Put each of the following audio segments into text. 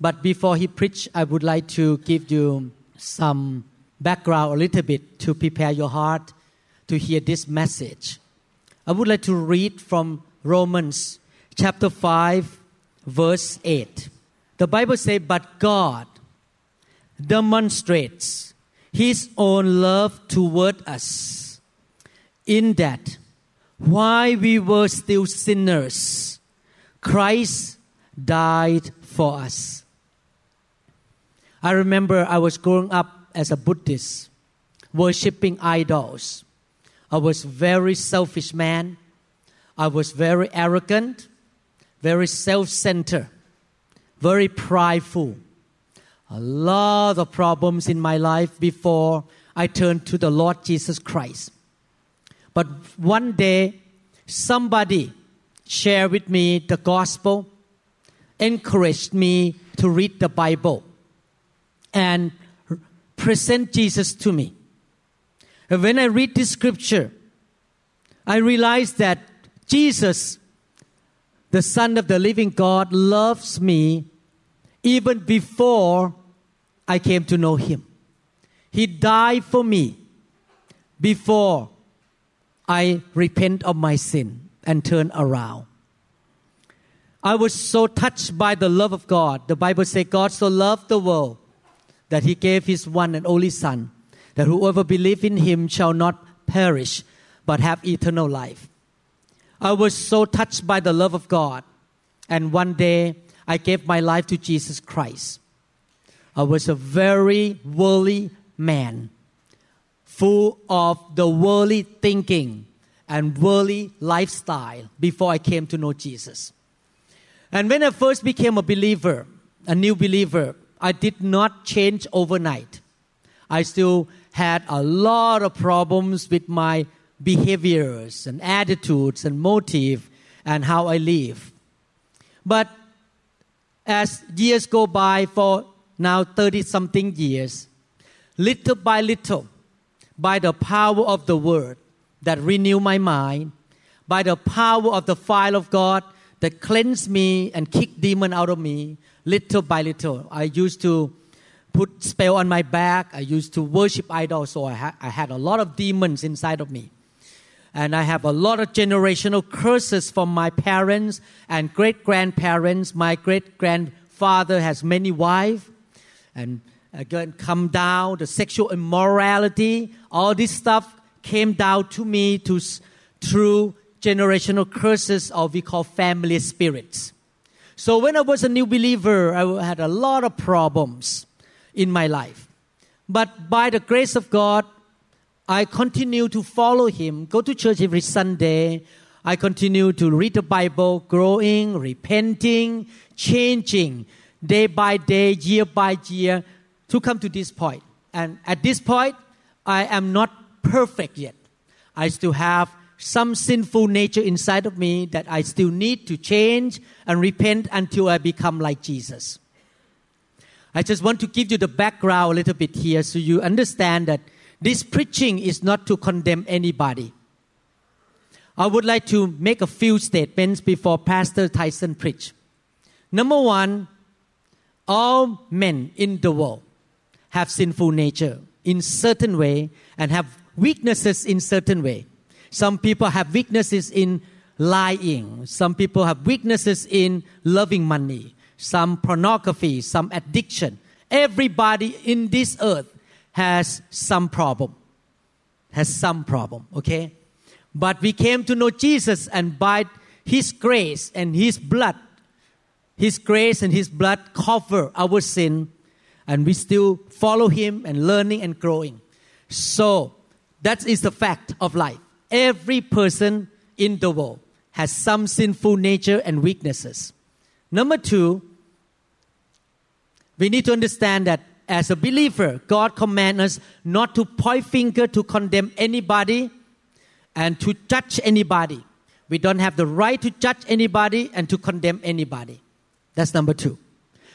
But before he preach, I would like to give you some background a little bit to prepare your heart to hear this message. I would like to read from Romans chapter 5, verse 8. The Bible says, But God demonstrates his own love toward us in that while we were still sinners, Christ died for us. I remember I was growing up as a Buddhist, worshipping idols. I was very selfish man. I was very arrogant, very self-centered, very prideful. A lot of problems in my life before I turned to the Lord Jesus Christ. But one day, somebody shared with me the gospel, encouraged me to read the Bible, and present Jesus to me. When I read this scripture, I realize that Jesus, the Son of the living God, loves me even before I came to know Him. He died for me before I repent of my sin and turn around. I was so touched by the love of God. The Bible says God so loved the world that he gave his one and only Son, that whoever believes in him shall not perish, but have eternal life. I was so touched by the love of God, and one day I gave my life to Jesus Christ. I was a very worldly man, full of the worldly thinking and worldly lifestyle before I came to know Jesus. And when I first became a believer, a new believer, I did not change overnight. I still had a lot of problems with my behaviors and attitudes and motive and how I live. But as years go by for now 30 something years, little by little, by the power of the word that renew my mind, by the power of the fire of God that cleanse me and kick demon out of me, little by little. I used to put spell on my back. I used to worship idols, so I, ha- I had a lot of demons inside of me. And I have a lot of generational curses from my parents and great grandparents. My great grandfather has many wives. And again, come down, the sexual immorality, all this stuff came down to me to, through generational curses or we call family spirits. So when I was a new believer, I had a lot of problems in my life. But by the grace of God, I continue to follow Him, go to church every Sunday. I continue to read the Bible, growing, repenting, changing day by day, year by year to come to this point. And at this point, I am not perfect yet. I still have some sinful nature inside of me that I still need to change and repent until I become like Jesus. I just want to give you the background a little bit here so you understand that this preaching is not to condemn anybody. I would like to make a few statements before Pastor Tyson preach. Number one, all men in the world have sinful nature in certain way and have weaknesses in certain way. Some people have weaknesses in lying. Some people have weaknesses in loving money. Some pornography, some addiction. Everybody in this earth has some problem. Has some problem, okay? But we came to know Jesus and by His grace and His blood, His grace and His blood cover our sin and we still follow Him and learning and growing. So that is the fact of life. Every person in the world has some sinful nature and weaknesses. Number two, we need to understand that as a believer, God commands us not to point finger to condemn anybody and to judge anybody. We don't have the right to judge anybody and to condemn anybody. That's number two.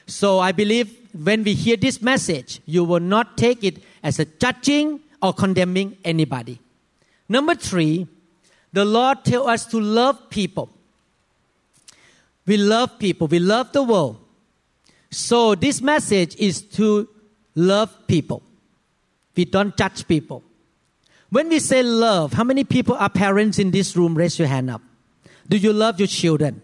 So I believe when we hear this message, you will not take it as a judging or condemning anybody. Number three, the Lord tells us to love people. We love people. We love the world. So this message is to love people. We don't judge people. When we say love, how many people are parents in this room? Raise your hand up. Do you love your children?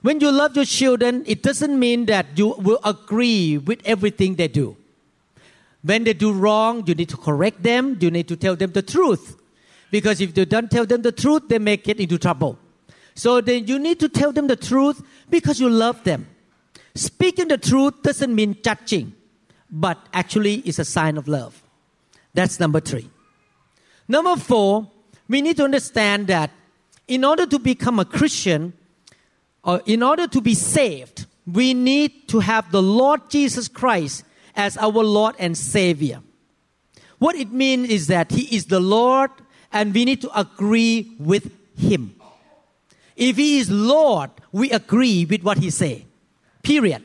When you love your children, it doesn't mean that you will agree with everything they do. When they do wrong, you need to correct them. You need to tell them the truth. Because if you don't tell them the truth, they may get into trouble. So then you need to tell them the truth because you love them. Speaking the truth doesn't mean judging, but actually is a sign of love. That's number three. Number four, we need to understand that in order to become a Christian, or in order to be saved, we need to have the Lord Jesus Christ as our Lord and Savior. What it means is that He is the Lord and we need to agree with Him. If He is Lord, we agree with what He say. Period.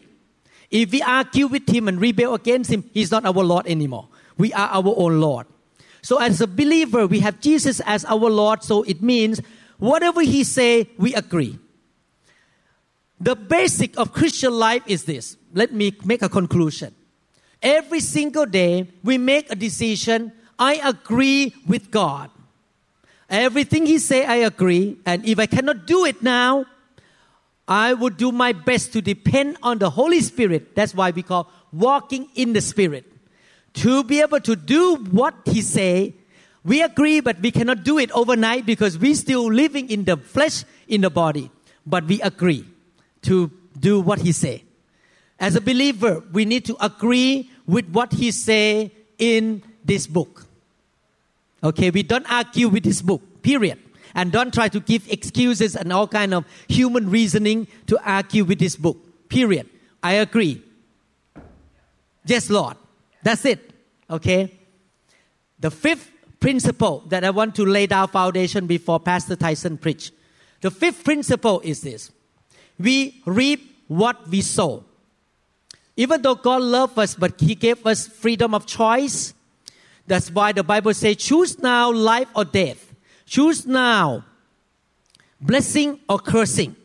If we argue with Him and rebel against Him, He's not our Lord anymore. We are our own Lord. So as a believer, we have Jesus as our Lord. So it means whatever He say, we agree. The basic of Christian life is this. Let me make a conclusion. Every single day, we make a decision. I agree with God. Everything He say, I agree. And if I cannot do it now, I would do my best to depend on the Holy Spirit. That's why we call walking in the Spirit. To be able to do what He say, we agree, but we cannot do it overnight because we still living in the flesh, in the body. But we agree to do what he say. As a believer, we need to agree with what he say in this book. Okay, we don't argue with this book, period. And don't try to give excuses and all kind of human reasoning to argue with this book, period. I agree. Yes, Lord. That's it. Okay? The fifth principle that I want to lay down foundation before Pastor Tyson preach. The fifth principle is this we reap what we sow. Even though God loved us, but He gave us freedom of choice. That's why the Bible says, choose now life or death. Choose now blessing or cursing.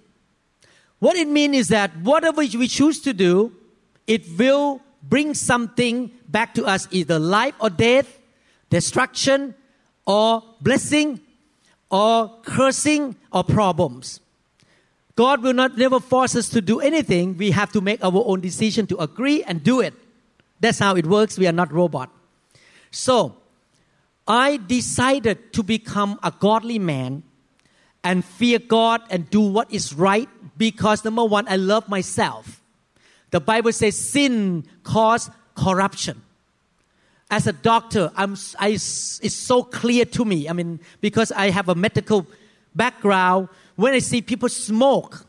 What it means is that whatever we choose to do, it will bring something back to us, either life or death, destruction or blessing or cursing or problems. God will not never force us to do anything. We have to make our own decision to agree and do it. That's how it works. We are not robot. So, I decided to become a godly man and fear God and do what is right because number one, I love myself. The Bible says sin causes corruption. As a doctor, I'm, I, it's so clear to me. I mean, because I have a medical background, when I see people smoke,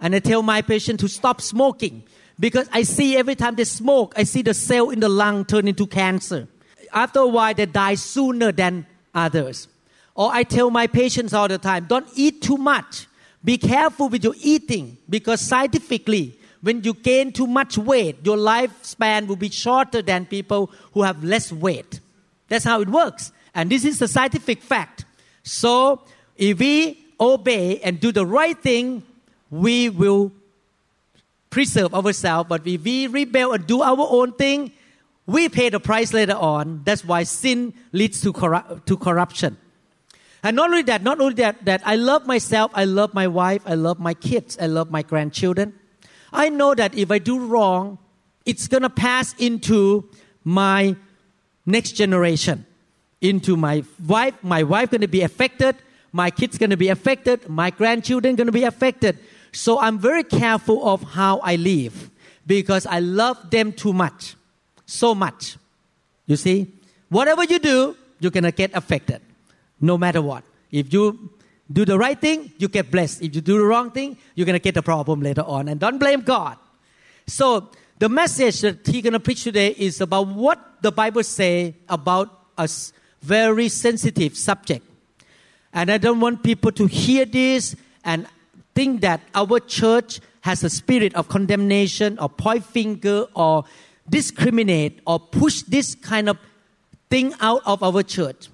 and I tell my patient to stop smoking because I see every time they smoke, I see the cell in the lung turn into cancer. After a while, they die sooner than others. Or I tell my patients all the time, don't eat too much. Be careful with your eating because scientifically, when you gain too much weight, your lifespan will be shorter than people who have less weight. That's how it works. And this is a scientific fact. So, if we obey and do the right thing, we will preserve ourselves. But if we rebel and do our own thing, we pay the price later on. That's why sin leads to, corru- to corruption. And not only that, not only that, that I love myself, I love my wife, I love my kids, I love my grandchildren. I know that if I do wrong, it's going to pass into my next generation, into my wife. My wife going to be affected my kids going to be affected my grandchildren going to be affected so i'm very careful of how i live because i love them too much so much. You see whatever you do you're going to get affected no matter what. If you do the right thing you get blessed. If you do the wrong thing you're to get a problem later on. And don't blame god. So the message that he's to preach today is about what the bible say about a very sensitive subject. And I don't want people to hear this and think that our church has a spirit of condemnation or point finger or discriminate or push this kind of thing out of our church.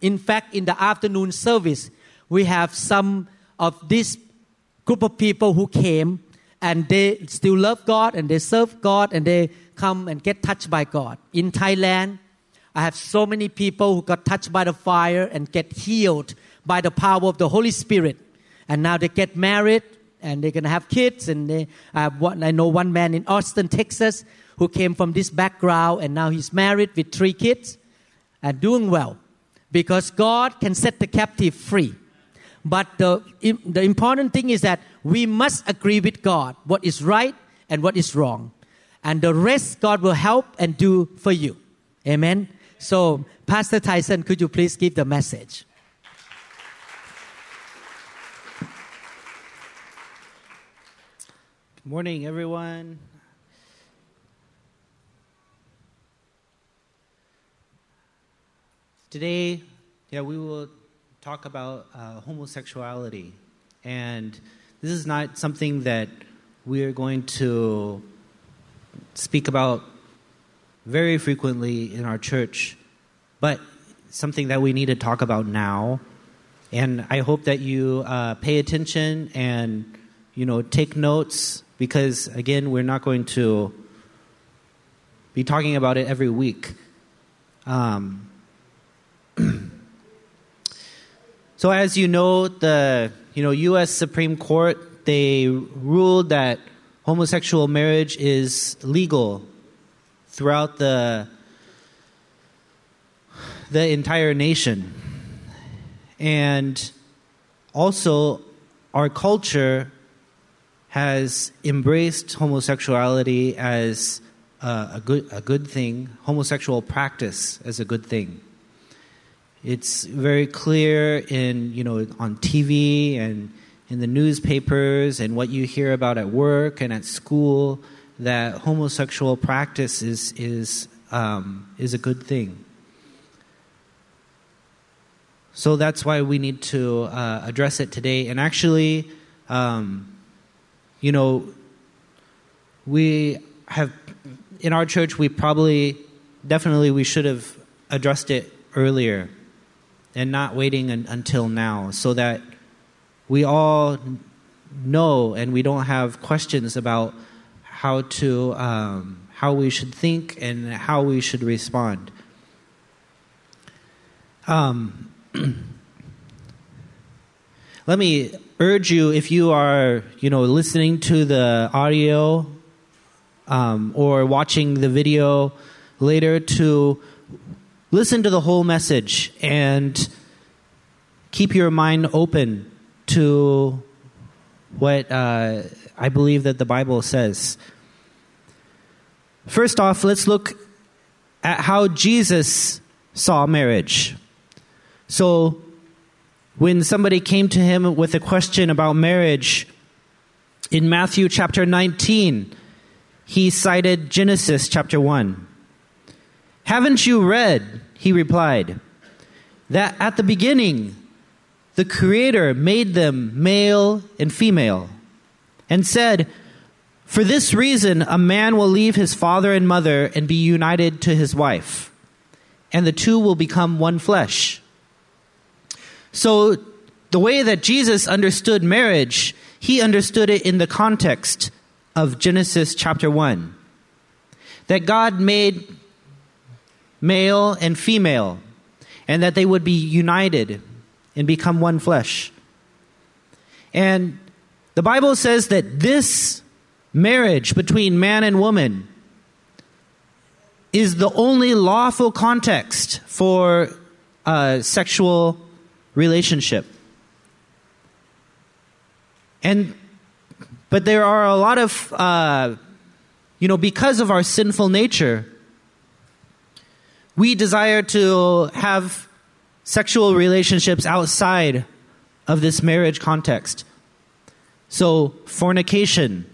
In fact, in the afternoon service, we have some of this group of people who came and they still love God and they serve God and they come and get touched by God. In Thailand, I have so many people who got touched by the fire and get healed by the power of the Holy Spirit. And now they get married and they're going to have kids. And they, I, have one, I know one man in Austin, Texas, who came from this background and now he's married with three kids and doing well because God can set the captive free. But the, the important thing is that we must agree with God what is right and what is wrong. And the rest God will help and do for you. Amen. So, Pastor Tyson, could you please give the message? Morning, everyone. Today, yeah, we will talk about uh, homosexuality. And this is not something that we are going to speak about very frequently in our church, but something that we need to talk about now. And I hope that you uh, pay attention and you know take notes because again, we're not going to be talking about it every week. Um, so, as you know, the you know U.S. Supreme Court they ruled that homosexual marriage is legal throughout the the entire nation, and also our culture has embraced homosexuality as uh, a good a good thing, homosexual practice as a good thing. It's very clear in you know on TV and in the newspapers and what you hear about at work and at school that homosexual practice is is um, is a good thing. So that's why we need to uh, address it today. And actually, um, you know, we have in our church we probably definitely we should have addressed it earlier and not waiting un- until now so that we all know and we don't have questions about how to um, how we should think and how we should respond. Um, let me urge you if you are you know listening to the audio um, or watching the video later to listen to the whole message and keep your mind open to what uh, I believe that the Bible says. First off, let's look at how Jesus saw marriage. So, when somebody came to him with a question about marriage in Matthew chapter 19, he cited Genesis chapter 1. Haven't you read, he replied, that at the beginning the Creator made them male and female, and said, For this reason a man will leave his father and mother and be united to his wife, and the two will become one flesh. So, the way that Jesus understood marriage, he understood it in the context of Genesis chapter 1. That God made male and female, and that they would be united and become one flesh. And the Bible says that this marriage between man and woman is the only lawful context for a sexual relationship. And but there are a lot of uh, you know because of our sinful nature, we desire to have sexual relationships outside of this marriage context. So fornication,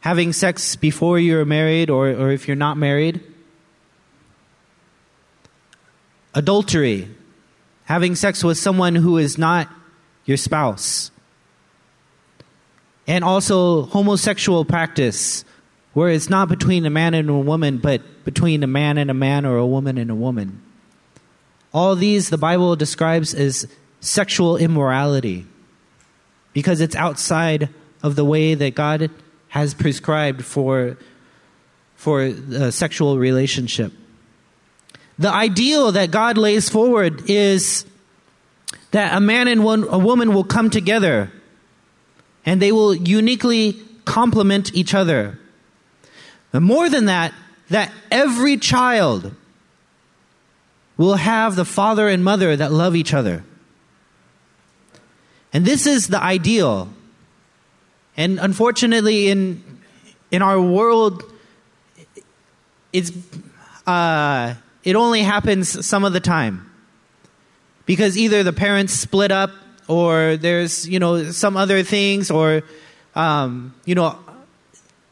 having sex before you're married or, or if you're not married. Adultery, having sex with someone who is not your spouse. And also homosexual practice, where it's not between a man and a woman, but between a man and a man or a woman and a woman. All these the Bible describes as sexual immorality because it's outside of the way that God has prescribed for, for a sexual relationship. The ideal that God lays forward is that a man and one, a woman will come together and they will uniquely complement each other. But more than that, that every child will have the father and mother that love each other. And this is the ideal. And unfortunately, in, in our world, it's, uh, it only happens some of the time. Because either the parents split up, or there's, you know, some other things, or, um, you know,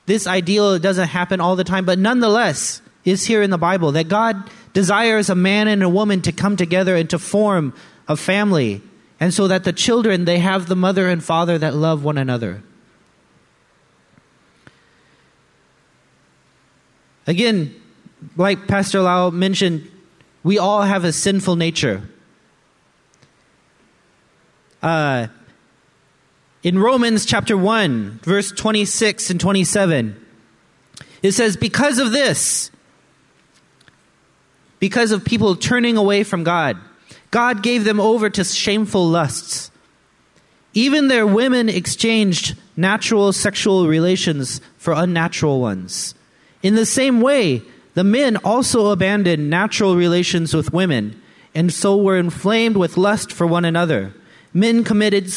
this ideal doesn't happen all the time, but nonetheless, is here in the Bible that God desires a man and a woman to come together and to form a family and so that the children they have the mother and father that love one another again like pastor lau mentioned we all have a sinful nature uh, in romans chapter 1 verse 26 and 27 it says because of this because of people turning away from god God gave them over to shameful lusts. Even their women exchanged natural sexual relations for unnatural ones. In the same way, the men also abandoned natural relations with women, and so were inflamed with lust for one another. Men committed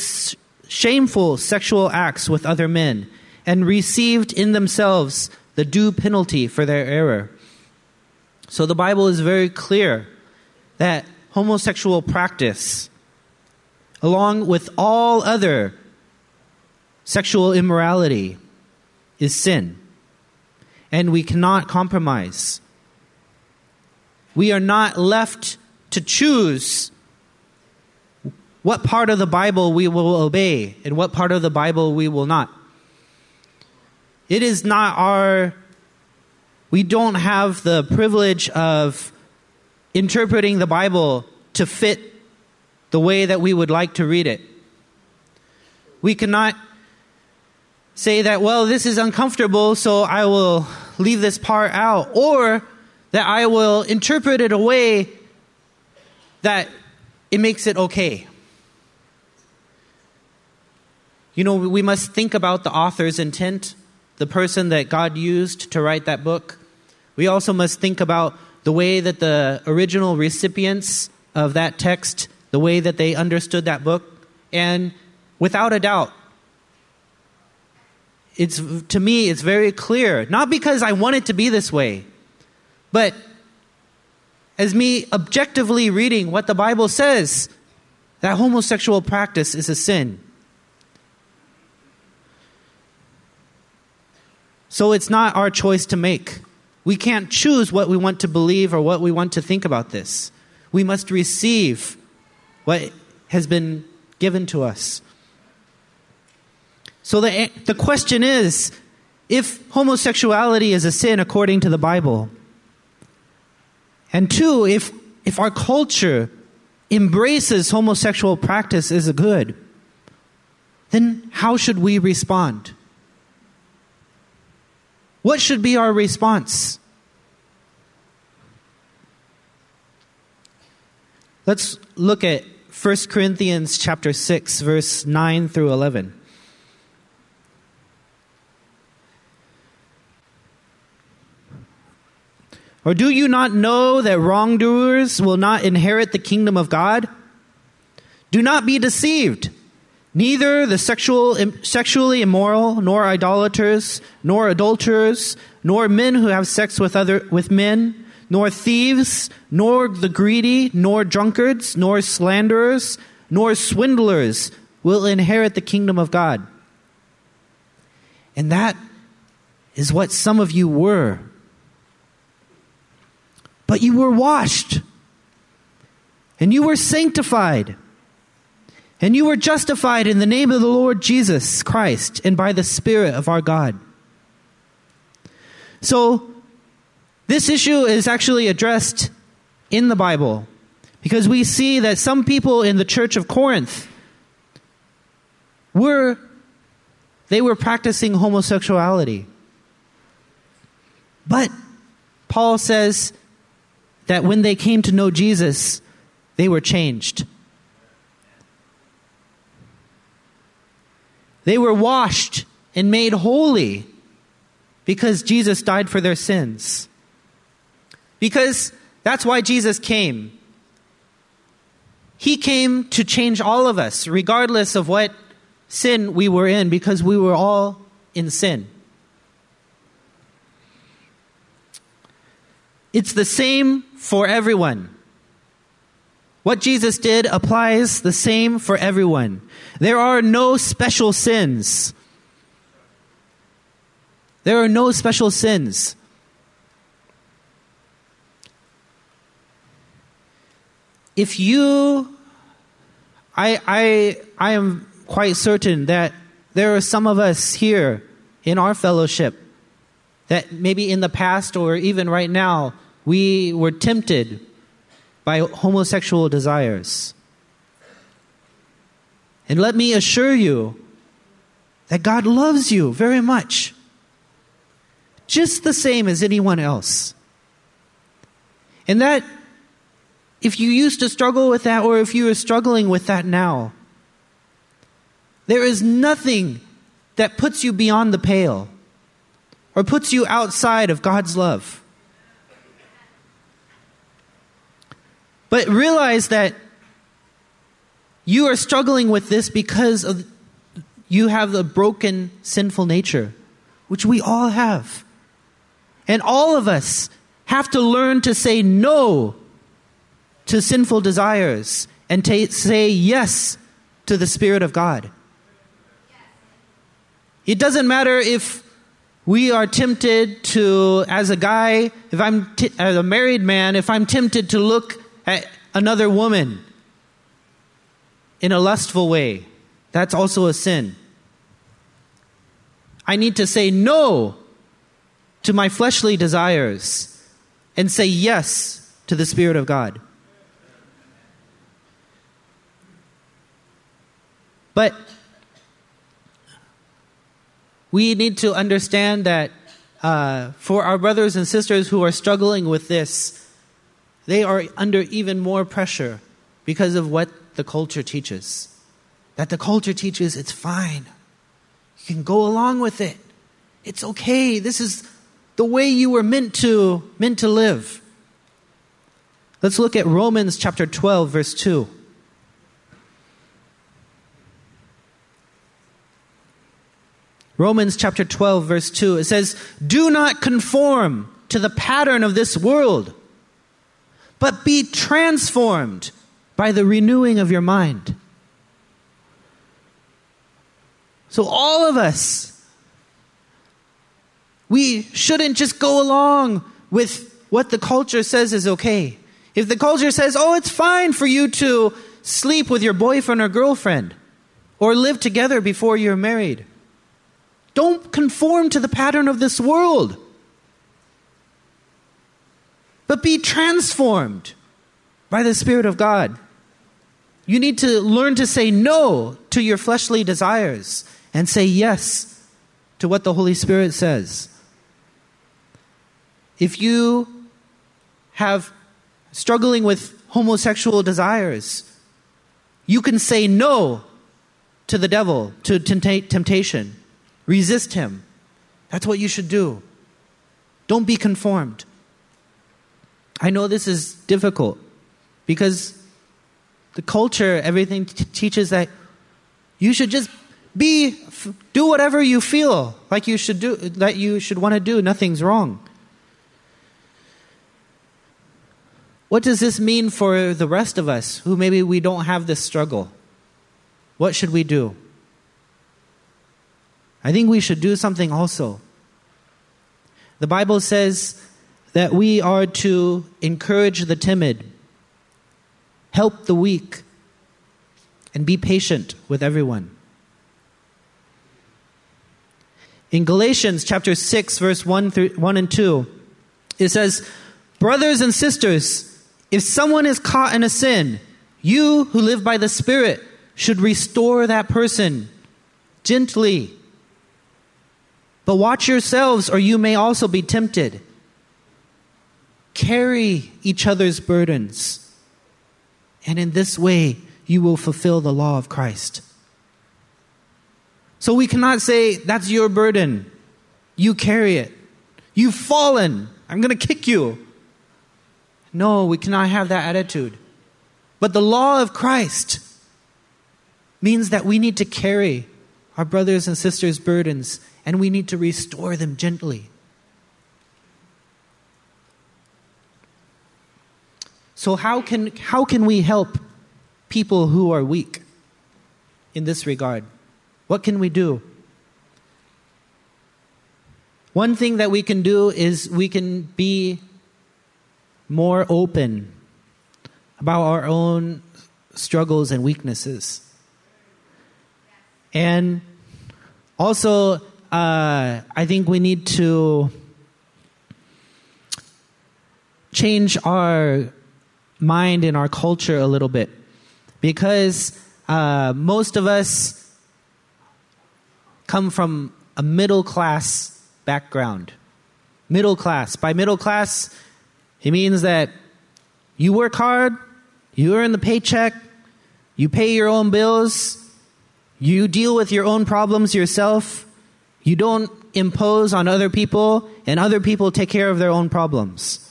shameful sexual acts with other men, and received in themselves the due penalty for their error. So the Bible is very clear that homosexual practice, along with all other sexual immorality, is sin. And we cannot compromise. We are not left to choose what part of the Bible we will obey and what part of the Bible we will not. It is not our, we don't have the privilege of interpreting the Bible to fit the way that we would like to read it. We cannot say that, well, this is uncomfortable, so I will leave this part out, or that I will interpret it a way that it makes it okay. You know, we must think about the author's intent, the person that God used to write that book. We also must think about the way that the original recipients of that text, the way that they understood that book, and without a doubt, it's to me it's very clear not because i want it to be this way but as me objectively reading what the bible says that homosexual practice is a sin so it's not our choice to make we can't choose what we want to believe or what we want to think about this. We must receive what has been given to us. So the, the question is if homosexuality is a sin according to the Bible, and two, if, if our culture embraces homosexual practice as a good, then how should we respond? What should be our response? Let's look at 1 Corinthians chapter 6 verse 9 through 11. Or do you not know that wrongdoers will not inherit the kingdom of God? Do not be deceived. Neither the sexual, sexually immoral, nor idolaters, nor adulterers, nor men who have sex with, other, with men, nor thieves, nor the greedy, nor drunkards, nor slanderers, nor swindlers will inherit the kingdom of God. And that is what some of you were. But you were washed, and you were sanctified and you were justified in the name of the Lord Jesus Christ and by the Spirit of our God. So, this issue is actually addressed in the Bible because we see that some people in the church of Corinth were they were practicing homosexuality. But Paul says that when they came to know Jesus, they were changed. They were washed and made holy because Jesus died for their sins. Because that's why Jesus came. He came to change all of us, regardless of what sin we were in, because we were all in sin. It's the same for everyone. What Jesus did applies the same for everyone. There are no special sins. There are no special sins. If you, I, I, I am quite certain that there are some of us here in our fellowship that maybe in the past or even right now we were tempted by homosexual desires. And let me assure you that God loves you very much, just the same as anyone else. And that if you used to struggle with that, or if you are struggling with that now, there is nothing that puts you beyond the pale or puts you outside of God's love. But realize that you are struggling with this because of you have a broken, sinful nature, which we all have. And all of us have to learn to say no to sinful desires and to say yes to the Spirit of God. It doesn't matter if we are tempted to, as a guy, if I'm t- as a married man, if I'm tempted to look at another woman in a lustful way, that's also a sin. I need to say no to my fleshly desires and say yes to the Spirit of God. But we need to understand that uh, for our brothers and sisters who are struggling with this, they are under even more pressure because of what the culture teaches. That the culture teaches it's fine. You can go along with it. It's okay. This is the way you were meant to meant to live. Let's look at Romans chapter 12 verse 2. Romans chapter 12 verse 2 it says, "Do not conform to the pattern of this world, but be transformed by the renewing of your mind. So, all of us, we shouldn't just go along with what the culture says is okay. If the culture says, oh, it's fine for you to sleep with your boyfriend or girlfriend or live together before you're married, don't conform to the pattern of this world but be transformed by the Spirit of God. You need to learn to say no to your fleshly desires and say yes to what the Holy Spirit says. If you have struggling with homosexual desires, you can say no to the devil, to temptation. Resist him. That's what you should do. Don't be conformed. I know this is difficult because the culture, everything t- teaches that you should just be, f- do whatever you feel like you should do, that you should want to do. Nothing's wrong. What does this mean for the rest of us who maybe we don't have this struggle? What should we do? I think we should do something also. The Bible says that we are to encourage the timid, help the weak, and be patient with everyone. In Galatians chapter 6 verse 1 through 1 and 2, it says, "Brothers and sisters, if someone is caught in a sin, you who live by the Spirit should restore that person gently But watch yourselves, or you may also be tempted. Carry each other's burdens, and in this way you will fulfill the law of Christ. So we cannot say, That's your burden. You carry it. You've fallen. I'm going to kick you. No, we cannot have that attitude. But the law of Christ means that we need to carry our brothers and sisters' burdens and we need to restore them gently. So, how can, how can we help people who are weak in this regard? What can we do? One thing that we can do is we can be more open about our own struggles and weaknesses. And also, uh, I think we need to change our mind and our culture a little bit because uh, most of us come from a middle class background. Middle class. By middle class, it means that you work hard, you earn the paycheck, you pay your own bills, you deal with your own problems yourself, you don't impose on other people, and other people take care of their own problems.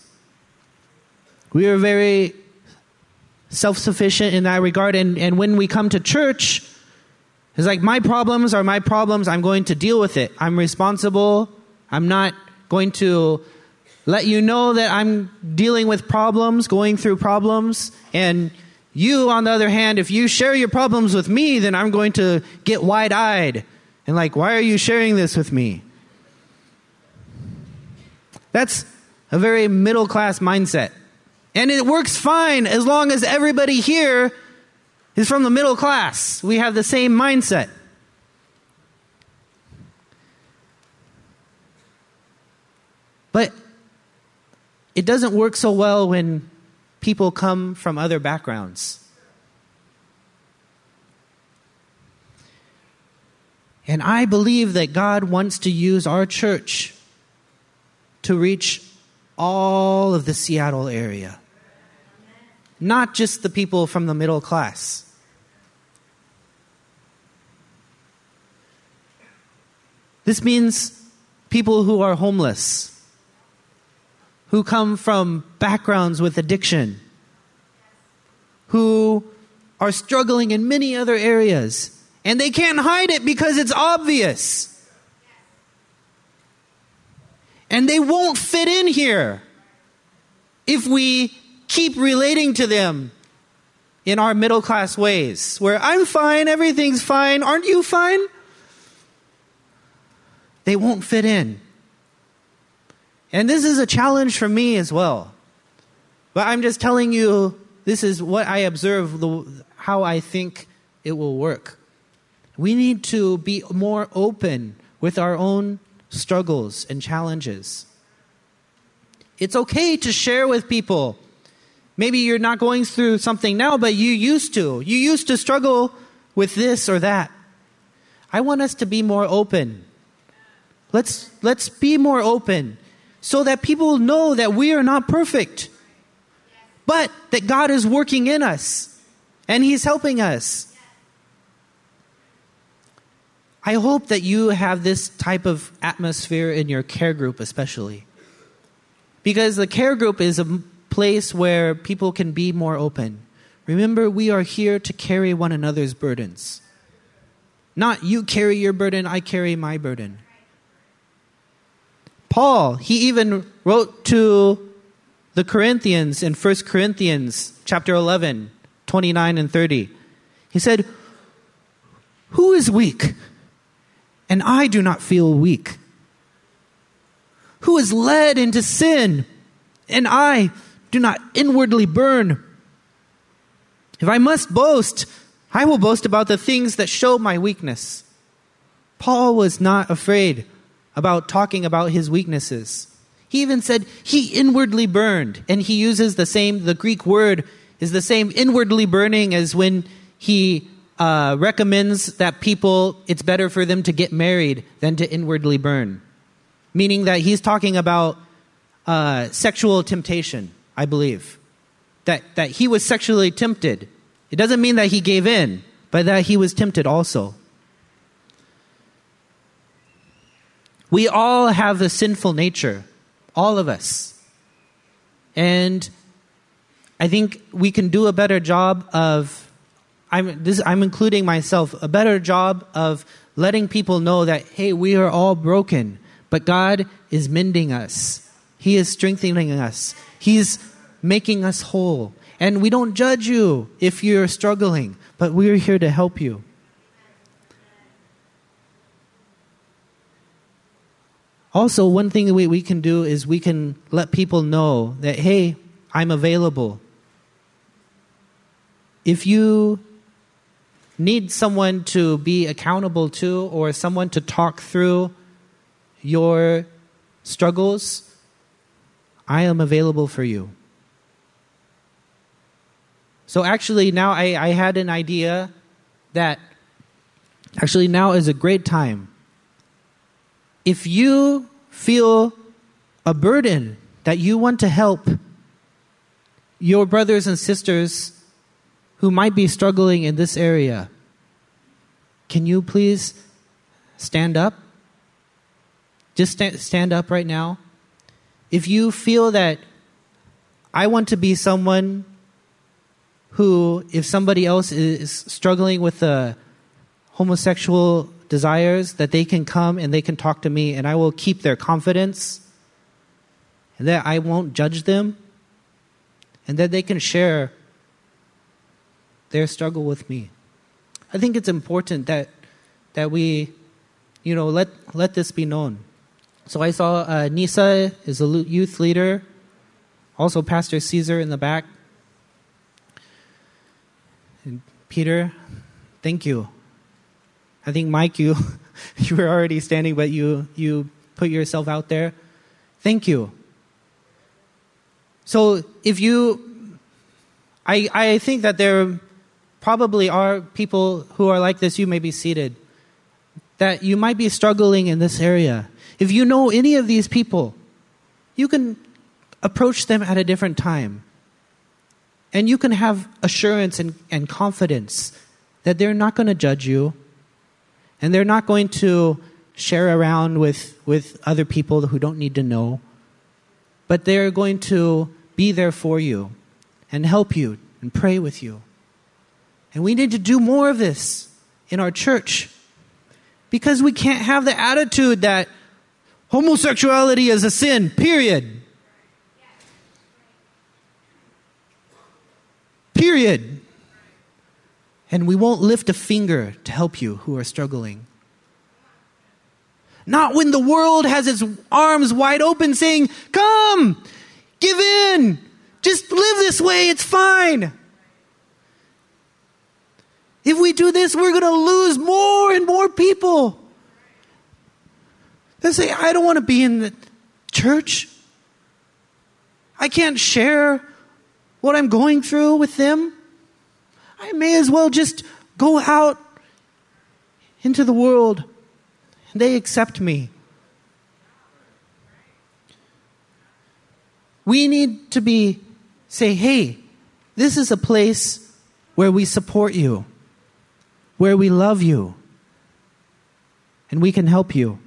We are very self sufficient in that regard, and, and when we come to church, it's like my problems are my problems. I'm going to deal with it. I'm responsible. I'm not going to let you know that I'm dealing with problems, going through problems, and you, on the other hand, if you share your problems with me, then I'm going to get wide eyed and like, why are you sharing this with me? That's a very middle class mindset. And it works fine as long as everybody here is from the middle class. We have the same mindset. But it doesn't work so well when people come from other backgrounds. And I believe that God wants to use our church to reach all of the Seattle area, not just the people from the middle class. This means people who are homeless, who come from backgrounds with addiction, who are struggling in many other areas and they can't hide it because it's obvious. And they won't fit in here if we keep relating to them in our middle class ways, where I'm fine, everything's fine, aren't you fine? They won't fit in. And this is a challenge for me as well. But I'm just telling you, this is what I observe, the, how I think it will work. We need to be more open with our own struggles and challenges. It's okay to share with people. Maybe you're not going through something now, but you used to. You used to struggle with this or that. I want us to be more open. Let's, let's be more open so that people know that we are not perfect, but that God is working in us and He's helping us. I hope that you have this type of atmosphere in your care group, especially. Because the care group is a place where people can be more open. Remember, we are here to carry one another's burdens. Not you carry your burden, I carry my burden. Paul, he even wrote to the Corinthians in 1 Corinthians chapter 11, 29 and 30. He said, Who is weak? And I do not feel weak? Who is led into sin, and I do not inwardly burn? If I must boast, I will boast about the things that show my weakness. Paul was not afraid about talking about his weaknesses. He even said he inwardly burned, and he uses the same, the Greek word is the same inwardly burning as when he uh, recommends that people, it's better for them to get married than to inwardly burn. Meaning that he's talking about uh, sexual temptation, I believe. That, that he was sexually tempted. It doesn't mean that he gave in, but that he was tempted also. We all have a sinful nature, all of us. And I think we can do a better job of I'm, this, I'm including myself, a better job of letting people know that, hey, we are all broken, but God is mending us. He is strengthening us. He's making us whole. And we don't judge you if you're struggling, but we're here to help you. Also, one thing we, we can do is we can let people know that, hey, I'm available. If you need someone to be accountable to or someone to talk through your struggles, I am available for you. So, actually, now I, I had an idea that actually now is a great time. If you feel a burden that you want to help your brothers and sisters who might be struggling in this area, can you please stand up? Just stand, up right now. If you feel that I want to be someone who, if somebody else is struggling with the homosexual desires, that they can come and they can talk to me and I will keep their confidence and that I won't judge them and that they can share their struggle with me. I think it's important that that we, you know, let let this be known. So I saw uh, Nisa is a youth leader, also Pastor Caesar in the back. And Peter, thank you. I think Mike, you you were already standing, but you you put yourself out there. Thank you. So if you, I I think that there probably are people who are like this, you may be seated, that you might be struggling in this area. If you know any of these people, you can approach them at a different time. And you can have assurance and, and confidence that they're not going to judge you and they're not going to share around with, with other people who don't need to know, but they're going to be there for you and help you and pray with you. And we need to do more of this in our church because we can't have the attitude that homosexuality is a sin, period. Period. And we won't lift a finger to help you who are struggling. Not when the world has its arms wide open saying, Come, give in, just live this way, it's fine. If we do this, we're going to lose more and more people. They say, I don't want to be in the church. I can't share what I'm going through with them. I may as well just go out into the world and they accept me. We need to be say, hey, this is a place where we support you where we love you and we can help you.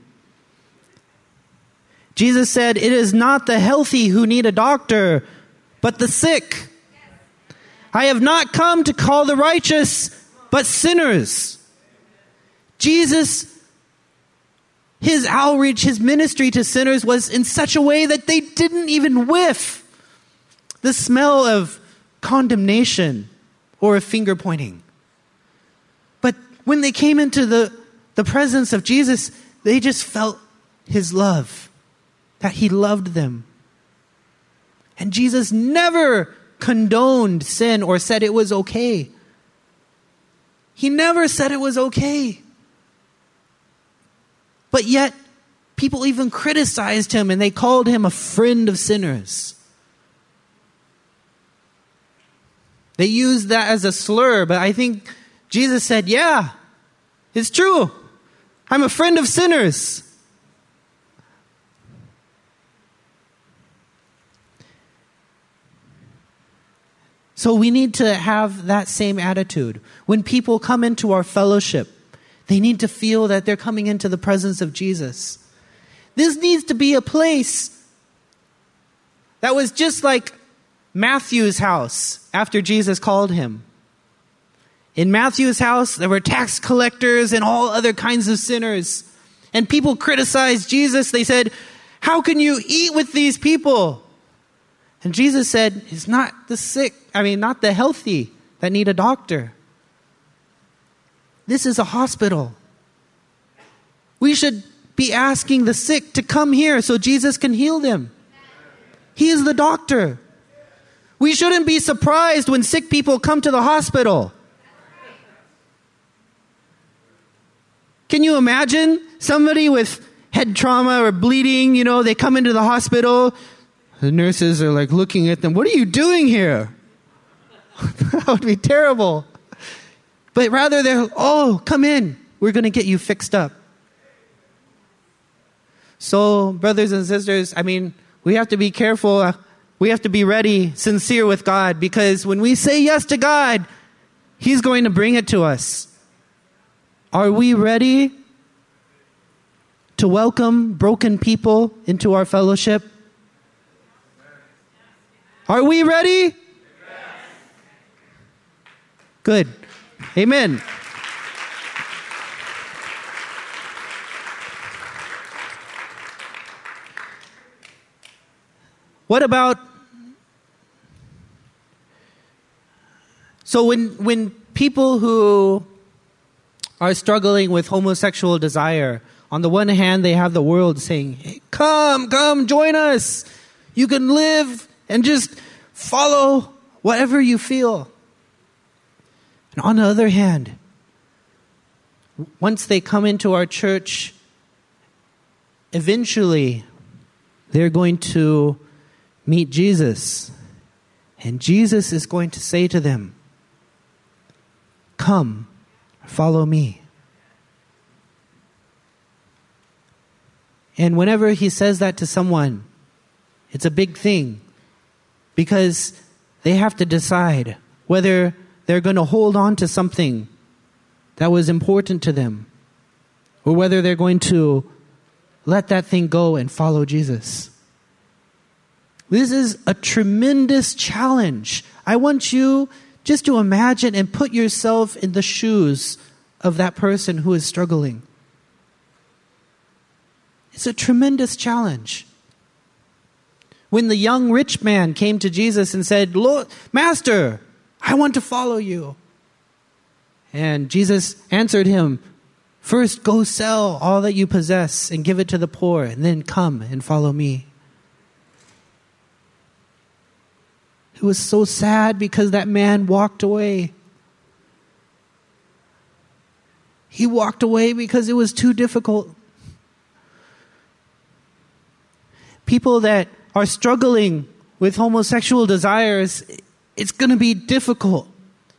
Jesus said, It is not the healthy who need a doctor, but the sick. I have not come to call the righteous, but sinners. Jesus, his outreach, his ministry to sinners was in such a way that they didn't even whiff the smell of condemnation or of finger pointing when they came into the, the presence of Jesus, they just felt his love, that he loved them. And Jesus never condoned sin or said it was okay. He never said it was okay. But yet, people even criticized him and they called him a friend of sinners. They used that as a slur, but I think Jesus said, Yeah, it's true. I'm a friend of sinners. So we need to have that same attitude. When people come into our fellowship, they need to feel that they're coming into the presence of Jesus. This needs to be a place that was just like Matthew's house after Jesus called him. In Matthew's house, there were tax collectors and all other kinds of sinners. And people criticized Jesus. They said, How can you eat with these people? And Jesus said, It's not the sick, I mean, not the healthy that need a doctor. This is a hospital. We should be asking the sick to come here so Jesus can heal them. He is the doctor. We shouldn't be surprised when sick people come to the hospital. Can you imagine somebody with head trauma or bleeding? You know, they come into the hospital. The nurses are like looking at them. What are you doing here? that would be terrible. But rather, they're, oh, come in. We're going to get you fixed up. So, brothers and sisters, I mean, we have to be careful. We have to be ready, sincere with God, because when we say yes to God, He's going to bring it to us. Are we ready to welcome broken people into our fellowship? Are we ready? Good. Amen. What about so when when people who are struggling with homosexual desire, on the one hand they have the world saying, hey, "Come, come, join us. You can live and just follow whatever you feel." And on the other hand, once they come into our church, eventually they're going to meet Jesus. And Jesus is going to say to them, Come, follow me. And whenever he says that to someone, it's a big thing because they have to decide whether they're going to hold on to something that was important to them or whether they're going to let that thing go and follow Jesus. This is a tremendous challenge. I want you just to imagine and put yourself in the shoes of that person who is struggling. It's a tremendous challenge. When the young rich man came to Jesus and said, Lord, Master, I want to follow you. And Jesus answered him, First, go sell all that you possess and give it to the poor, and then come and follow me. It was so sad because that man walked away. He walked away because it was too difficult. People that are struggling with homosexual desires, it's going to be difficult,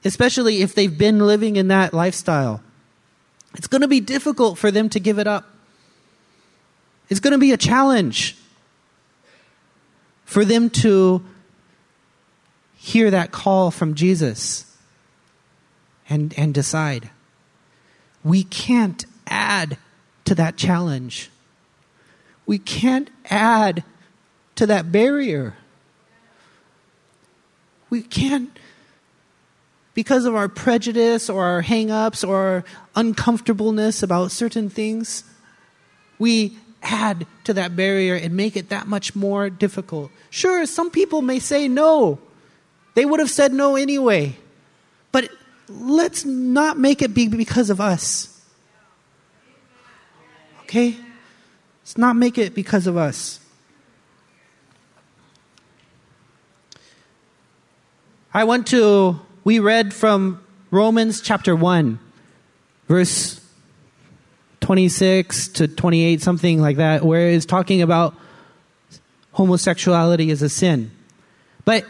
especially if they've been living in that lifestyle. It's going to be difficult for them to give it up. It's going to be a challenge for them to hear that call from Jesus and, and decide. We can't add to that challenge. We can't add to that barrier. We can't, because of our prejudice or our hang ups or our uncomfortableness about certain things, we add to that barrier and make it that much more difficult. Sure, some people may say no. They would have said no anyway. But let's not make it be because of us. Okay? Let's not make it because of us. I want to, we read from Romans chapter 1, verse 26 to 28, something like that, where it's talking about homosexuality as a sin. But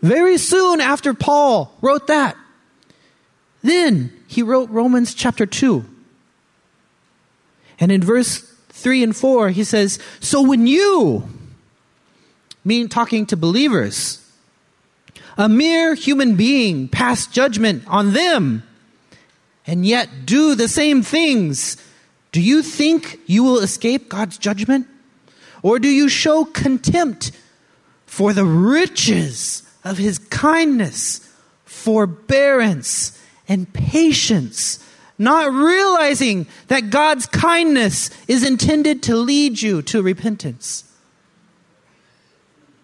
very soon after Paul wrote that, Then he wrote Romans chapter 2. And in verse 3 and 4, he says, So when you, mean talking to believers, a mere human being pass judgment on them and yet do the same things, do you think you will escape God's judgment? Or do you show contempt for the riches of his kindness, forbearance, and patience, not realizing that God's kindness is intended to lead you to repentance?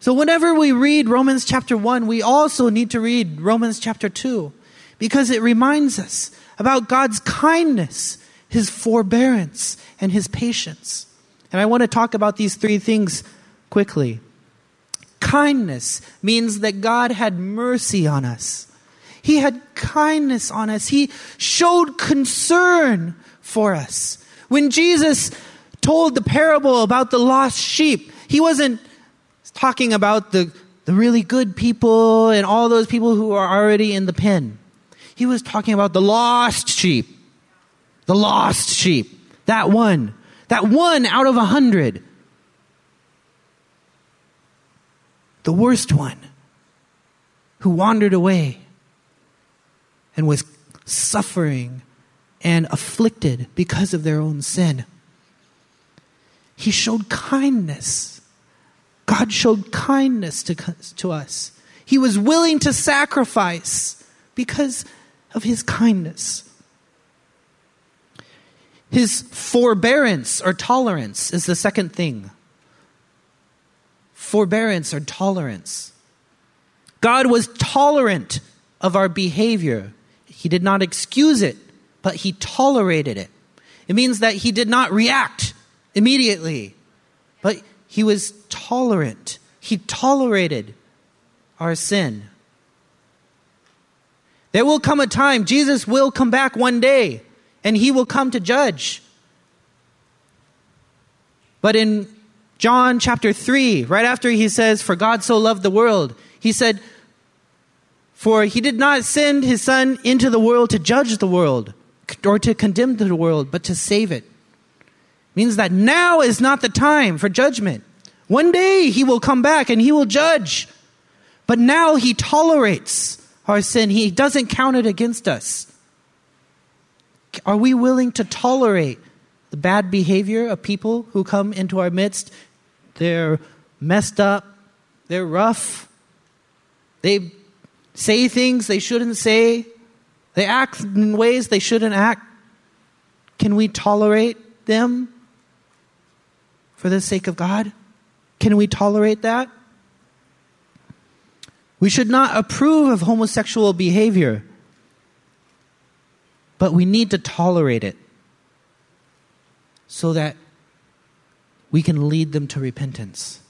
So, whenever we read Romans chapter 1, we also need to read Romans chapter 2 because it reminds us about God's kindness, His forbearance, and His patience. And I want to talk about these three things quickly. Kindness means that God had mercy on us. He had kindness on us. He showed concern for us. When Jesus told the parable about the lost sheep, he wasn't talking about the, the really good people and all those people who are already in the pen. He was talking about the lost sheep. The lost sheep. That one. That one out of a hundred. The worst one who wandered away and was suffering and afflicted because of their own sin. He showed kindness God showed kindness to, to us. He was willing to sacrifice because of his kindness. His forbearance or tolerance is the second thing. Forbearance or tolerance. God was tolerant of our behavior. He did not excuse it, but he tolerated it. It means that he did not react immediately, but he was tolerant. He tolerated our sin. There will come a time, Jesus will come back one day, and he will come to judge. But in John chapter 3, right after he says, For God so loved the world, he said, For he did not send his Son into the world to judge the world or to condemn the world, but to save it means that now is not the time for judgment. One day he will come back and he will judge. But now he tolerates our sin. He doesn't count it against us. Are we willing to tolerate the bad behavior of people who come into our midst? They're messed up, they're rough, they say things they shouldn't say, they act in ways they shouldn't act. Can we tolerate them? for the sake of God? Can we tolerate that? We should not approve of homosexual behavior, but we need to tolerate it so that we can lead them to repentance.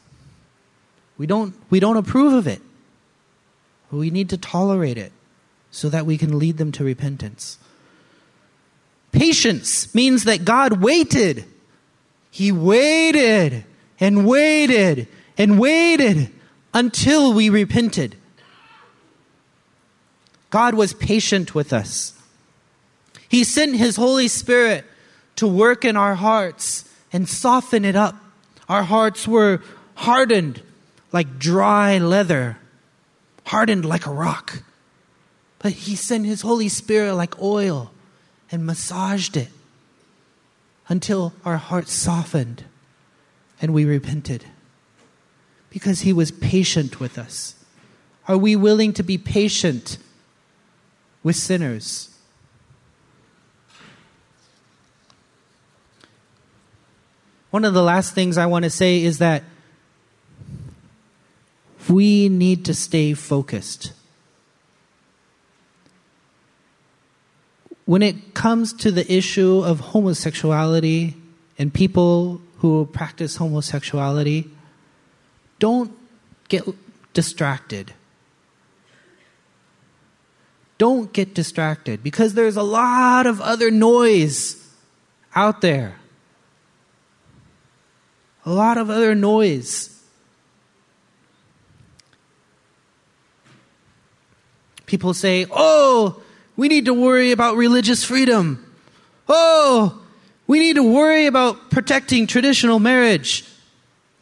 We don't, we don't approve of it, we need to tolerate it so that we can lead them to repentance. Patience means that God waited he waited and waited and waited until we repented. God was patient with us. He sent His Holy Spirit to work in our hearts and soften it up. Our hearts were hardened like dry leather, hardened like a rock. But He sent His Holy Spirit like oil and massaged it until our hearts softened and we repented. Because he was patient with us. Are we willing to be patient with sinners? One of the last things I want to say is that we need to stay focused. when it comes to the issue of homosexuality and people who practice homosexuality, don't get distracted. Don't get distracted because there's a lot of other noise out there. A lot of other noise. People say, oh, we need to worry about religious freedom. Oh, we need to worry about protecting traditional marriage.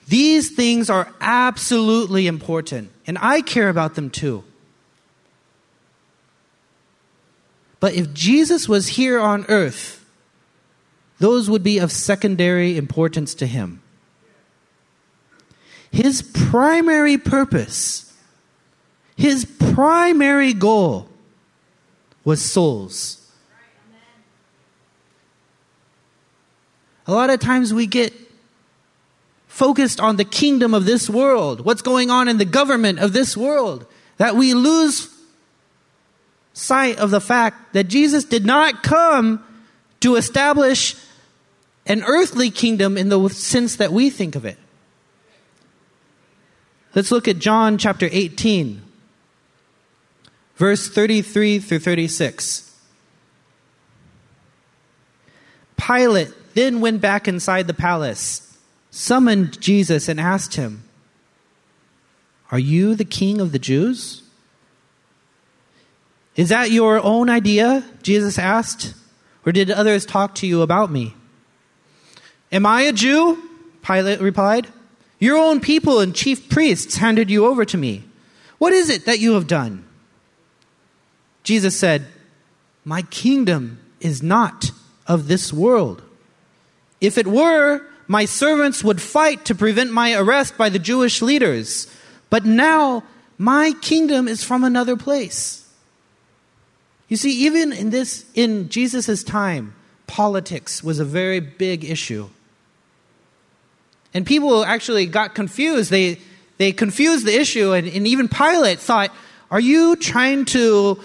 These things are absolutely important, and I care about them too. But if Jesus was here on earth, those would be of secondary importance to him. His primary purpose, his primary goal was souls. A lot of times we get focused on the kingdom of this world, what's going on in the government of this world, that we lose sight of the fact that Jesus did not come to establish an earthly kingdom in the sense that we think of it. Let's look at John chapter 18, verse 33 through 36. Pilate then went back inside the palace, summoned Jesus, and asked him, Are you the king of the Jews? Is that your own idea? Jesus asked. Or did others talk to you about me? Am I a Jew? Pilate replied. Your own people and chief priests handed you over to me. What is it that you have done? Jesus said, My kingdom is not of this world. If it were, my servants would fight to prevent my arrest by the Jewish leaders. But now my kingdom is from another place. You see, even in this, in Jesus' time, politics was a very big issue. And people actually got confused. They, they confused the issue, and, and even Pilate thought, Are you trying to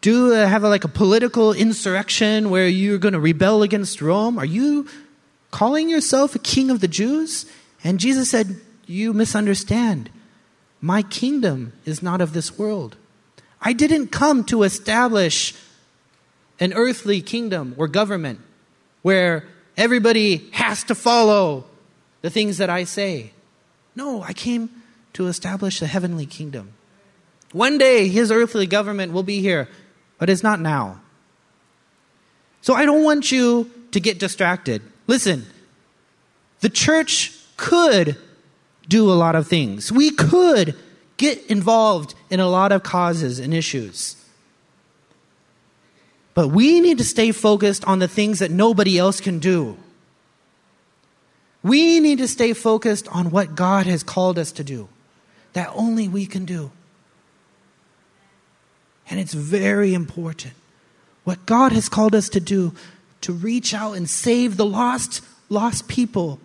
do uh, have a, like a political insurrection where you're going to rebel against Rome? Are you calling yourself a king of the Jews? And Jesus said, You misunderstand. My kingdom is not of this world. I didn't come to establish an earthly kingdom or government where everybody has to follow the things that I say. No, I came to establish the heavenly kingdom. One day, his earthly government will be here but it's not now. So I don't want you to get distracted. Listen, the church could do a lot of things. We could get involved in a lot of causes and issues. But we need to stay focused on the things that nobody else can do. We need to stay focused on what God has called us to do, that only we can do. And it's very important. What God has called us to do, to reach out and save the lost, lost people,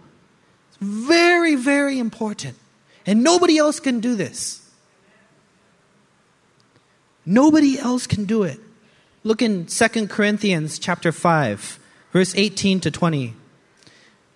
it's very, very important. And nobody else can do this. Nobody else can do it. Look in 2 Corinthians chapter 5, verse 18 to 20.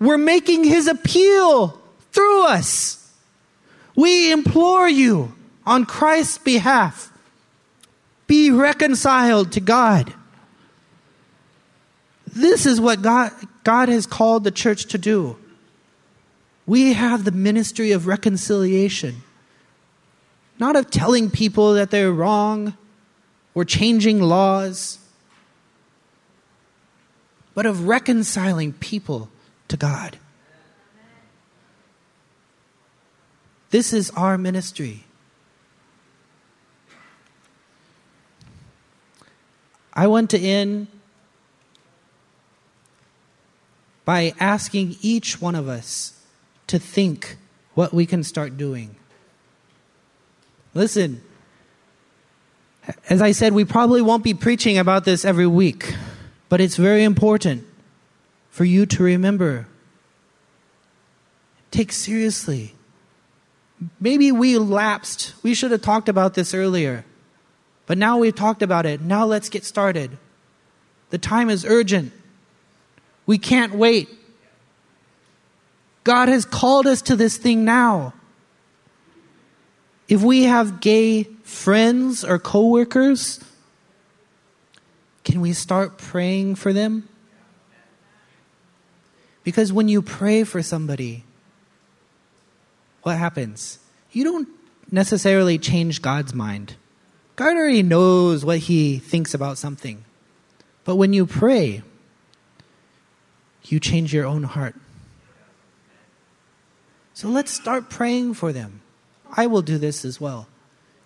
were making his appeal through us. We implore you on Christ's behalf be reconciled to God. This is what God, God has called the church to do. We have the ministry of reconciliation, not of telling people that they're wrong or changing laws, but of reconciling people to God. This is our ministry. I want to end by asking each one of us to think what we can start doing. Listen, as I said, we probably won't be preaching about this every week, but it's very important for you to remember. Take seriously. Maybe we lapsed. We should have talked about this earlier. But now we've talked about it. Now let's get started. The time is urgent. We can't wait. God has called us to this thing now. If we have gay friends or coworkers, can we start praying for them? Because when you pray for somebody, what happens? You don't necessarily change God's mind. God already knows what he thinks about something. But when you pray, you change your own heart. So let's start praying for them. I will do this as well.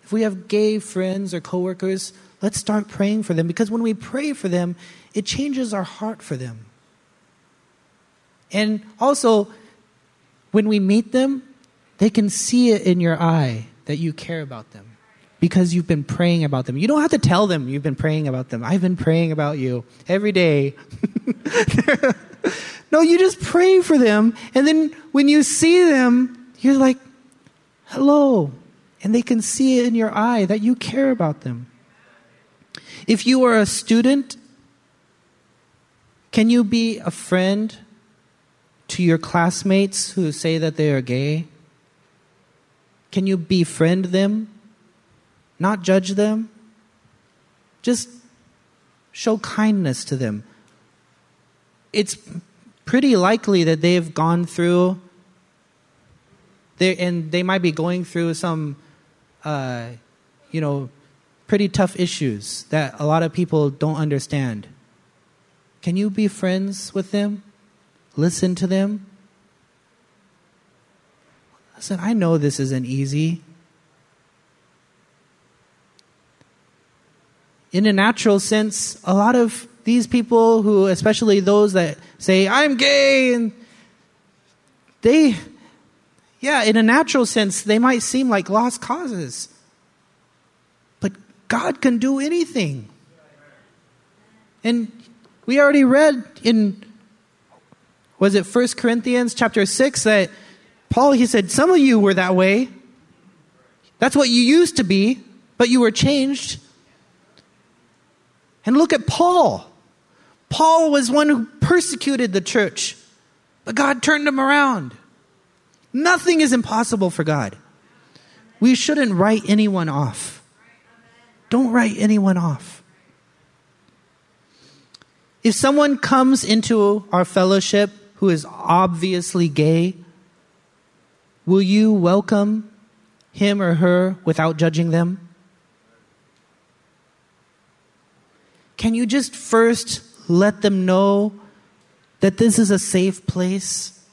If we have gay friends or coworkers, let's start praying for them because when we pray for them, it changes our heart for them. And also, when we meet them, they can see it in your eye that you care about them because you've been praying about them. You don't have to tell them you've been praying about them. I've been praying about you every day. no, you just pray for them. And then when you see them, you're like, hello. And they can see it in your eye that you care about them. If you are a student, can you be a friend to your classmates who say that they are gay? Can you befriend them? Not judge them? Just show kindness to them. It's pretty likely that they've gone through, and they might be going through some, uh, you know, pretty tough issues that a lot of people don't understand. Can you be friends with them? Listen to them? Listen, I know this isn't easy. In a natural sense, a lot of these people who, especially those that say, I'm gay, and they, yeah, in a natural sense, they might seem like lost causes. But God can do anything. And we already read in was it 1 Corinthians chapter 6 that Paul he said some of you were that way. That's what you used to be, but you were changed. And look at Paul. Paul was one who persecuted the church, but God turned him around. Nothing is impossible for God. We shouldn't write anyone off. Don't write anyone off. If someone comes into our fellowship who is obviously gay, will you welcome him or her without judging them? Can you just first let them know that this is a safe place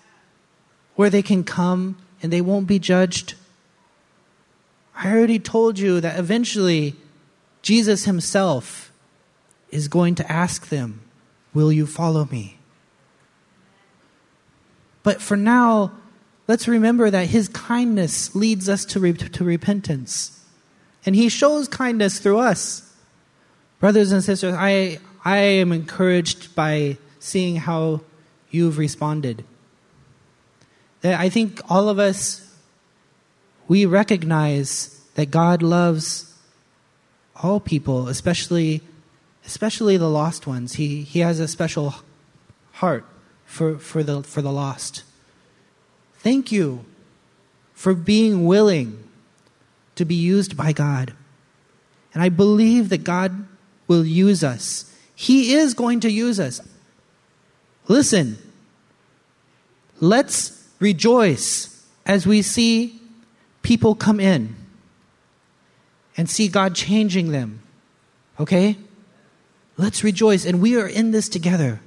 where they can come and they won't be judged? I already told you that eventually Jesus himself is going to ask them, Will you follow me? But for now, let's remember that his kindness leads us to, re- to repentance. And he shows kindness through us. Brothers and sisters, I, I am encouraged by seeing how you've responded. That I think all of us, we recognize that God loves all people, especially especially the lost ones. He he has a special heart for, for the for the lost. Thank you for being willing to be used by God. And I believe that God will use us. He is going to use us. Listen, let's rejoice as we see people come in and see God changing them. Okay? Let's rejoice. And we are in this together.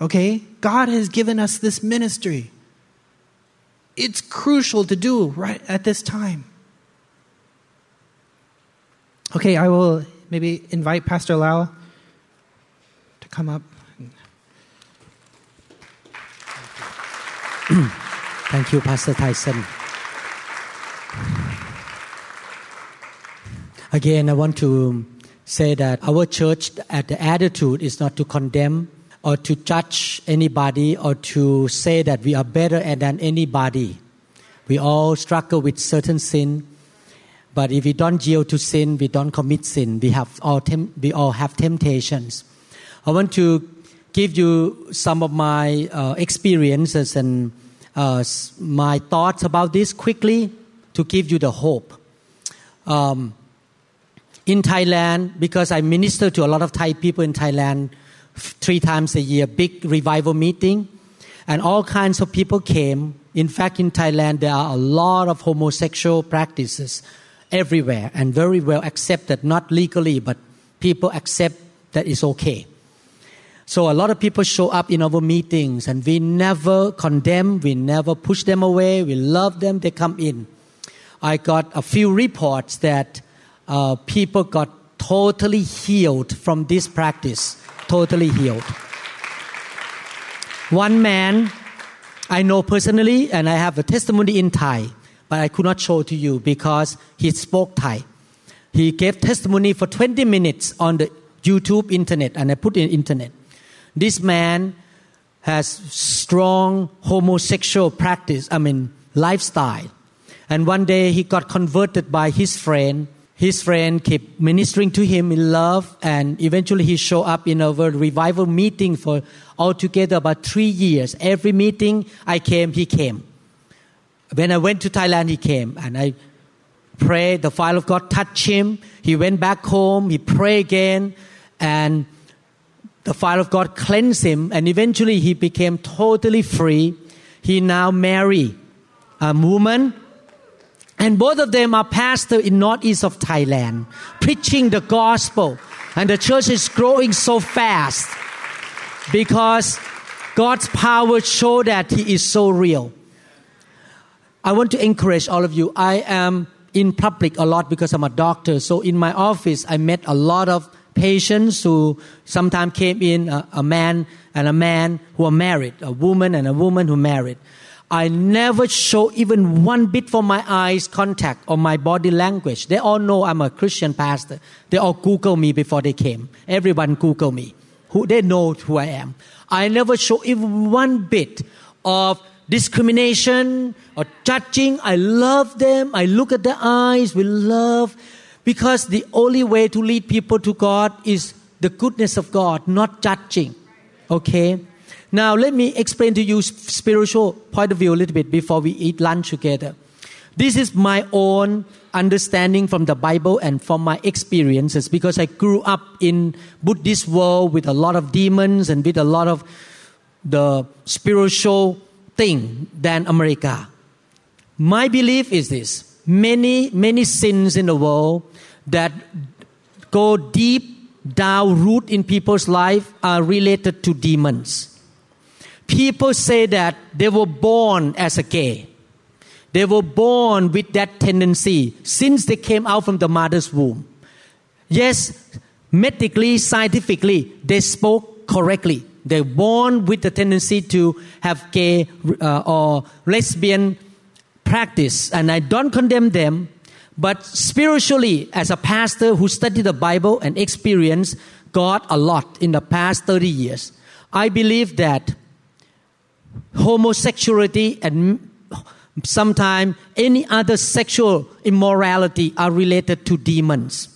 Okay? God has given us this ministry. It's crucial to do right at this time. Okay, I will maybe invite Pastor Lau to come up. Thank you, Pastor Tyson. Again, I want to say that our church, at the attitude is not to condemn or to judge anybody or to say that we are better than anybody. We all struggle with certain sin, But if we don't yield to sin, we don't commit sin. We have all tem- we all have temptations. I want to give you some of my uh, experiences and uh, my thoughts about this quickly to give you the hope. Um, in Thailand, because I minister to a lot of Thai people in Thailand three times a year, big revival meeting, and all kinds of people came. In fact, in Thailand, there are a lot of homosexual practices everywhere and very well accepted, not legally, but people accept that it's okay. So a lot of people show up in our meetings and we never condemn, we never push them away, we love them, they come in. I got a few reports that uh, people got totally healed from this practice, totally healed. One man I know personally, and I have a testimony in Thai, but I could not show to you because he spoke Thai. He gave testimony for 20 minutes on the YouTube internet, and I put in internet. This man has strong homosexual practice, I mean, lifestyle. And one day he got converted by his friend. His friend kept ministering to him in love, and eventually he showed up in our revival meeting for altogether about three years. Every meeting I came, he came. When I went to Thailand, he came, and I prayed. The fire of God touched him. He went back home. He prayed again, and the fire of God cleansed him, and eventually he became totally free. He now married a woman, and both of them are pastors in northeast of Thailand, preaching the gospel. And the church is growing so fast because God's power show that He is so real. I want to encourage all of you. I am in public a lot because I'm a doctor. So in my office, I met a lot of patients who sometimes came in a, a, man and a man who are married, a woman and a woman who married. I never show even one bit for my eyes contact or my body language. They all know I'm a Christian pastor. They all Google me before they came. Everyone Google me. Who they know who I am. I never show even one bit of discrimination or judging. I love them. I look at their eyes with love because the only way to lead people to God is the goodness of God, not judging. Okay? Now, let me explain to you spiritual point of view a little bit before we eat lunch together. This is my own understanding from the Bible and from my experiences because I grew up in Buddhist world with a lot of demons and with a lot of the spiritual thing than America. My belief is this. Many, many sins in the world that go deep down root in people's life are related to demons. People say that they were born as a gay. They were born with that tendency since they came out from the mother's womb. Yes, medically, scientifically, they spoke correctly. They're born with the tendency to have gay uh, or lesbian practice, and I don't condemn them. But spiritually, as a pastor who studied the Bible and experienced God a lot in the past 30 years, I believe that homosexuality and sometimes any other sexual immorality are related to demons.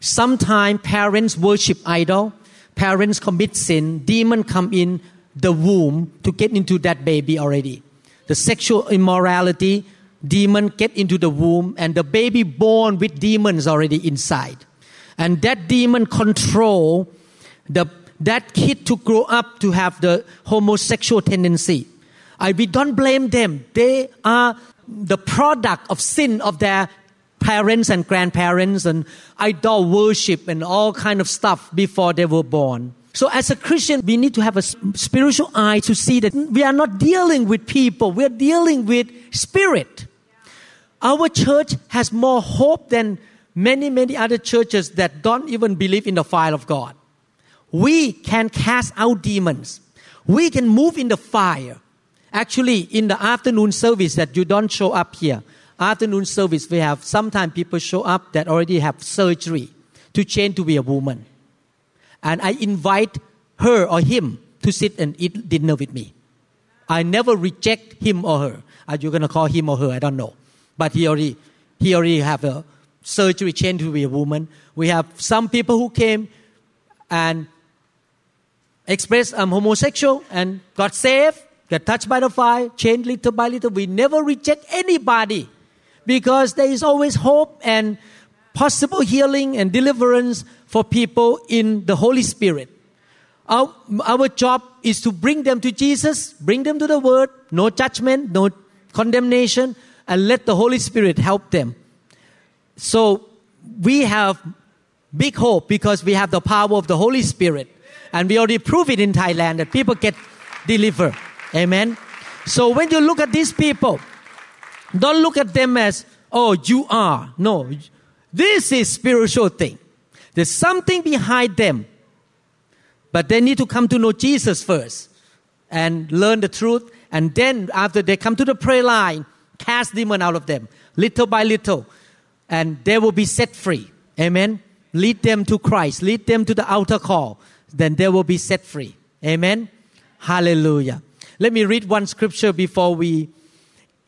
Sometimes parents worship idol, parents commit sin, demon come in the womb to get into that baby already. The sexual immorality, demon get into the womb and the baby born with demons already inside. And that demon control the that kid to grow up to have the homosexual tendency. I, we don't blame them. They are the product of sin of their parents and grandparents and idol worship and all kind of stuff before they were born. So as a Christian, we need to have a spiritual eye to see that we are not dealing with people. We are dealing with spirit. Our church has more hope than many, many other churches that don't even believe in the fire of God. We can cast out demons. We can move in the fire. Actually, in the afternoon service that you don't show up here, afternoon service, we have sometimes people show up that already have surgery to change to be a woman. And I invite her or him to sit and eat dinner with me. I never reject him or her. Are you going to call him or her? I don't know. But he already, he already have a surgery change to be a woman. We have some people who came and expressed I'm homosexual and got saved, got touched by the fire, changed little by little. We never reject anybody because there is always hope and possible healing and deliverance for people in the Holy Spirit. Our, our job is to bring them to Jesus, bring them to the Word, no judgment, no condemnation, and let the Holy Spirit help them. So we have big hope because we have the power of the Holy Spirit. And we already prove it in Thailand that people get delivered. Amen. So when you look at these people, don't look at them as, oh, you are. No, this is spiritual thing. There's something behind them. But they need to come to know Jesus first and learn the truth. And then after they come to the prayer line, cast demon out of them, little by little. And they will be set free. Amen. Lead them to Christ. Lead them to the altar call. Then they will be set free. Amen. Hallelujah. Let me read one scripture before we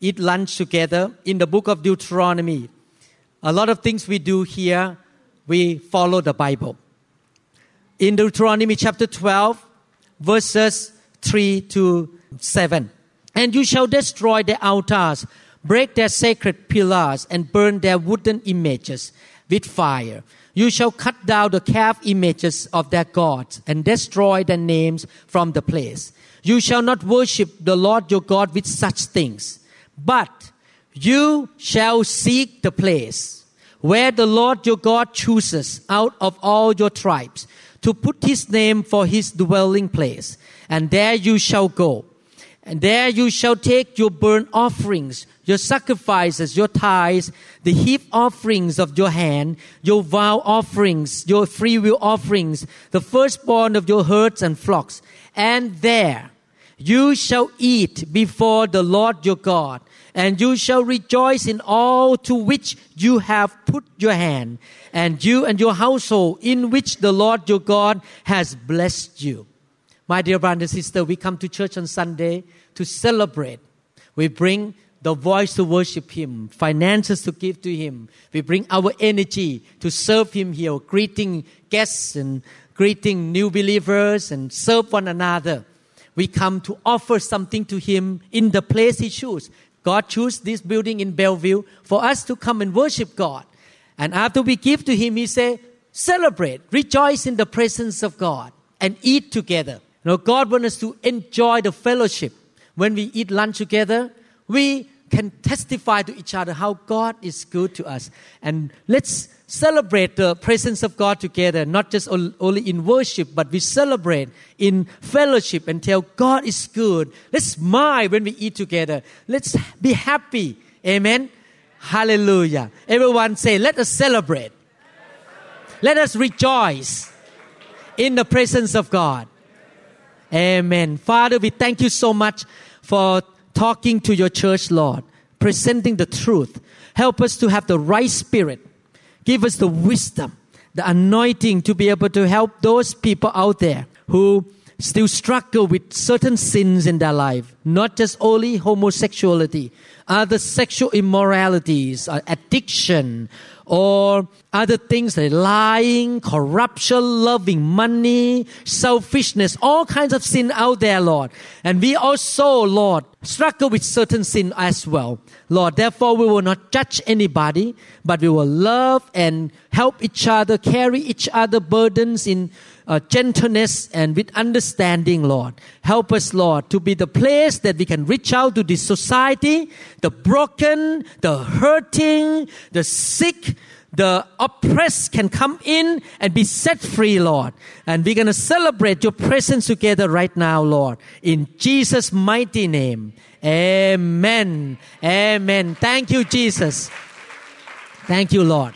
eat lunch together in the book of Deuteronomy. A lot of things we do here, we follow the Bible. In Deuteronomy chapter 12, verses 3 to 7. And you shall destroy their altars, break their sacred pillars, and burn their wooden images with fire. You shall cut down the calf images of their gods and destroy their names from the place. You shall not worship the Lord your God with such things. But you shall seek the place where the Lord your God chooses out of all your tribes to put his name for his dwelling place. And there you shall go. And there you shall take your burnt offerings, your sacrifices, your tithes, the heave offerings of your hand, your vow offerings, your freewill offerings, the firstborn of your herds and flocks. And there you shall eat before the Lord your God and you shall rejoice in all to which you have put your hand, and you and your household in which the Lord your God has blessed you. My dear brother and sister, we come to church on Sunday to celebrate. We bring the voice to worship Him, finances to give to Him. We bring our energy to serve Him here, greeting guests and greeting new believers and serve one another. We come to offer something to Him in the place He chooses. God chose this building in Bellevue for us to come and worship God. And after we give to Him, He say, celebrate, rejoice in the presence of God, and eat together. You know, God wants us to enjoy the fellowship. When we eat lunch together, we can testify to each other how God is good to us. And let's celebrate the presence of God together, not just only in worship, but we celebrate in fellowship and tell God is good. Let's smile when we eat together. Let's be happy. Amen. Hallelujah. Everyone say, let us celebrate. Let us rejoice in the presence of God. Amen. Father, we thank you so much for talking to your church, Lord, presenting the truth. Help us to have the right spirit Give us the wisdom, the anointing to be able to help those people out there who still struggle with certain sins in their life, not just only homosexuality, other sexual immoralities, uh, addiction, or other things like lying, corruption, loving money, selfishness, all kinds of sin out there, Lord. And we also, Lord, struggle with certain sin as well. Lord, therefore we will not judge anybody, but we will love and help each other, carry each other burdens in uh, gentleness and with understanding, Lord. Help us, Lord, to be the place that we can reach out to this society, the broken, the hurting, the sick, the oppressed can come in and be set free, Lord. And we're going to celebrate your presence together right now, Lord. In Jesus' mighty name. Amen. Amen. Thank you, Jesus. Thank you, Lord.